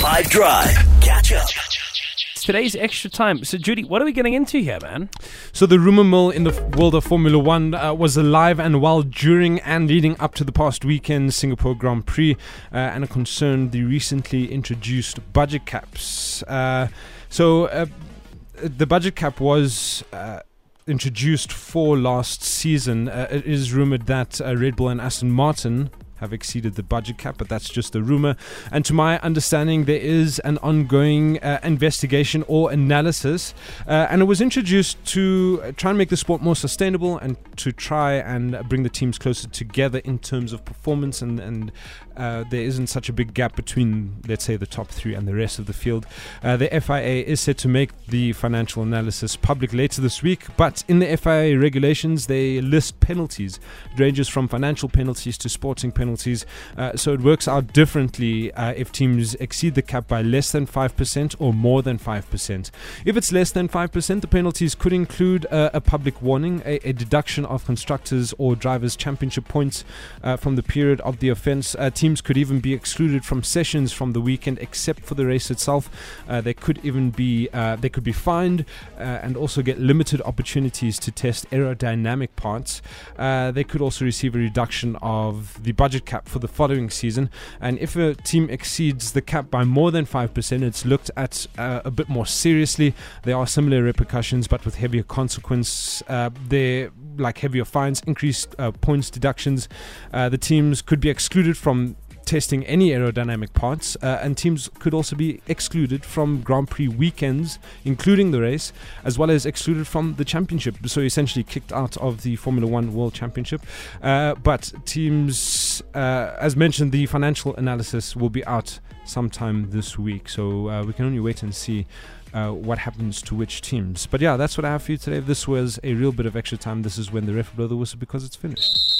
5 Drive. Catch up. Today's extra time. So, Judy, what are we getting into here, man? So the rumor mill in the f- world of Formula One uh, was alive and well during and leading up to the past weekend Singapore Grand Prix, uh, and it concerned the recently introduced budget caps. Uh, so uh, the budget cap was. Uh, Introduced for last season, uh, it is rumored that uh, Red Bull and Aston Martin have exceeded the budget cap, but that's just a rumor. And to my understanding, there is an ongoing uh, investigation or analysis, uh, and it was introduced to try and make the sport more sustainable and to try and bring the teams closer together in terms of performance and and uh, there isn't such a big gap between, let's say, the top three and the rest of the field. Uh, the FIA is set to make the financial analysis public later this week, but in the FIA regulations, they list penalties. It ranges from financial penalties to sporting penalties, uh, so it works out differently uh, if teams exceed the cap by less than 5% or more than 5%. If it's less than 5%, the penalties could include uh, a public warning, a, a, deduction of constructors or drivers' championship points uh, from the period of the offense. teams teams could even be excluded from sessions from the weekend except for the race itself. Uh, they could even be uh, they could be fined uh, and also get limited opportunities to test aerodynamic parts. Uh, they could also receive a reduction of the budget cap for the following season. And if a team exceeds the cap by more than five percent, it's looked at uh, a bit more seriously. There are similar repercussions, but with heavier consequence. Uh, there like heavier fines, increased uh, points deductions. Uh, the teams could be excluded from testing any aerodynamic parts, uh, and teams could also be excluded from Grand Prix weekends, including the race, as well as excluded from the championship. So essentially kicked out of the Formula One World Championship. Uh, but teams, uh, as mentioned, the financial analysis will be out sometime this week. So uh, we can only wait and see. Uh, what happens to which teams. But yeah, that's what I have for you today. This was a real bit of extra time, this is when the ref blow the whistle because it's finished.